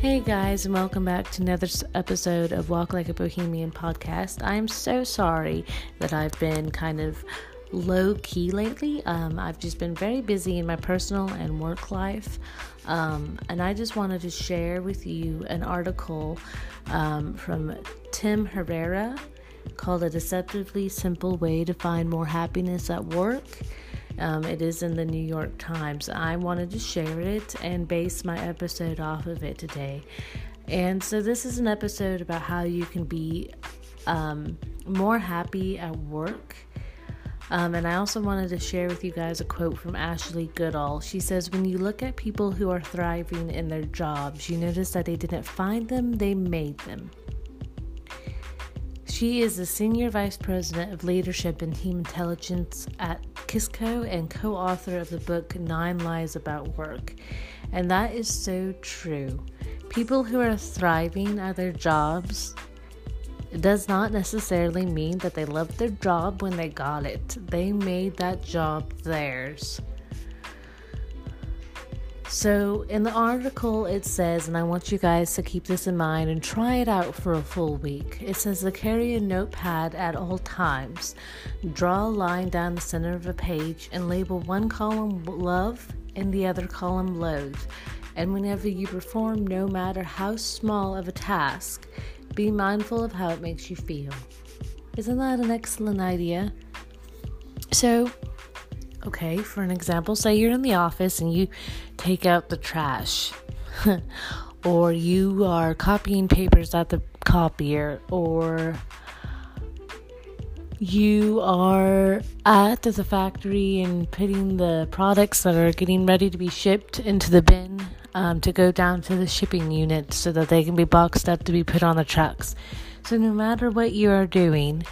Hey guys, and welcome back to another episode of Walk Like a Bohemian podcast. I'm so sorry that I've been kind of low key lately. Um, I've just been very busy in my personal and work life. Um, and I just wanted to share with you an article um, from Tim Herrera called A Deceptively Simple Way to Find More Happiness at Work. Um, it is in the New York Times. I wanted to share it and base my episode off of it today. And so, this is an episode about how you can be um, more happy at work. Um, and I also wanted to share with you guys a quote from Ashley Goodall. She says, When you look at people who are thriving in their jobs, you notice that they didn't find them, they made them. She is the Senior Vice President of Leadership and Team Intelligence at Cisco and co author of the book Nine Lies About Work. And that is so true. People who are thriving at their jobs does not necessarily mean that they loved their job when they got it. They made that job theirs. So, in the article, it says, and I want you guys to keep this in mind and try it out for a full week. It says to carry a notepad at all times, draw a line down the center of a page, and label one column love and the other column loathe. And whenever you perform, no matter how small of a task, be mindful of how it makes you feel. Isn't that an excellent idea? So, Okay, for an example, say you're in the office and you take out the trash, or you are copying papers at the copier, or you are at the factory and putting the products that are getting ready to be shipped into the bin um, to go down to the shipping unit so that they can be boxed up to be put on the trucks. So, no matter what you are doing,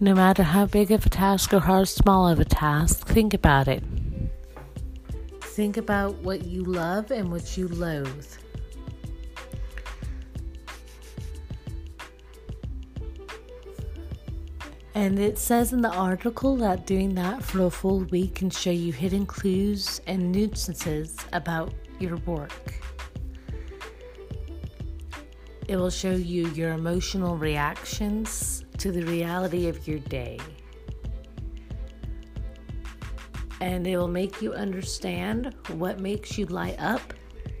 no matter how big of a task or how small of a task, think about it. Think about what you love and what you loathe. And it says in the article that doing that for a full week can show you hidden clues and nuisances about your work. It will show you your emotional reactions to the reality of your day. And it will make you understand what makes you light up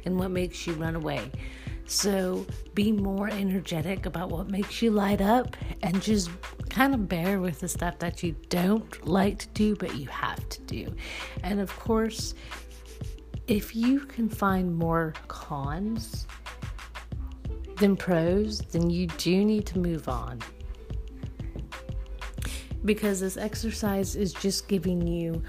and what makes you run away. So be more energetic about what makes you light up and just kind of bear with the stuff that you don't like to do, but you have to do. And of course, if you can find more cons than pros, then you do need to move on because this exercise is just giving you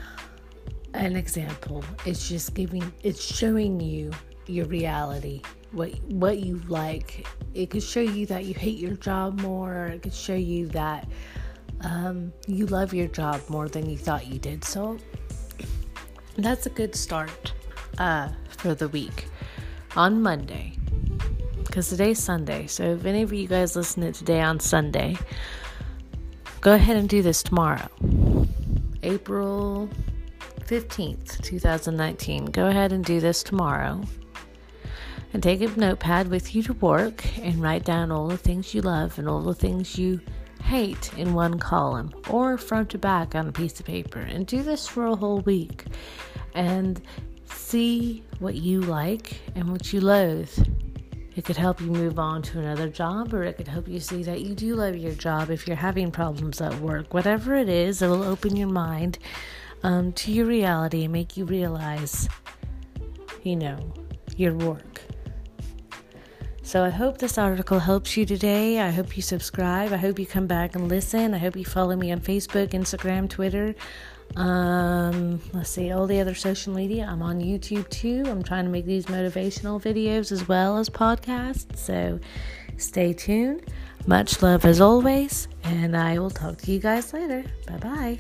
an example. It's just giving it's showing you your reality, what what you like. It could show you that you hate your job more. It could show you that um, you love your job more than you thought you did. So that's a good start uh, for the week on Monday because today's Sunday. So if any of you guys listen to today on Sunday, Go ahead and do this tomorrow, April 15th, 2019. Go ahead and do this tomorrow. And take a notepad with you to work and write down all the things you love and all the things you hate in one column or front to back on a piece of paper. And do this for a whole week and see what you like and what you loathe it could help you move on to another job, or it could help you see that you do love your job if you're having problems at work. Whatever it is, it will open your mind um, to your reality and make you realize, you know, your work. So I hope this article helps you today. I hope you subscribe. I hope you come back and listen. I hope you follow me on Facebook, Instagram, Twitter. Um, let's see, all the other social media. I'm on YouTube too. I'm trying to make these motivational videos as well as podcasts. So stay tuned. Much love as always, and I will talk to you guys later. Bye bye.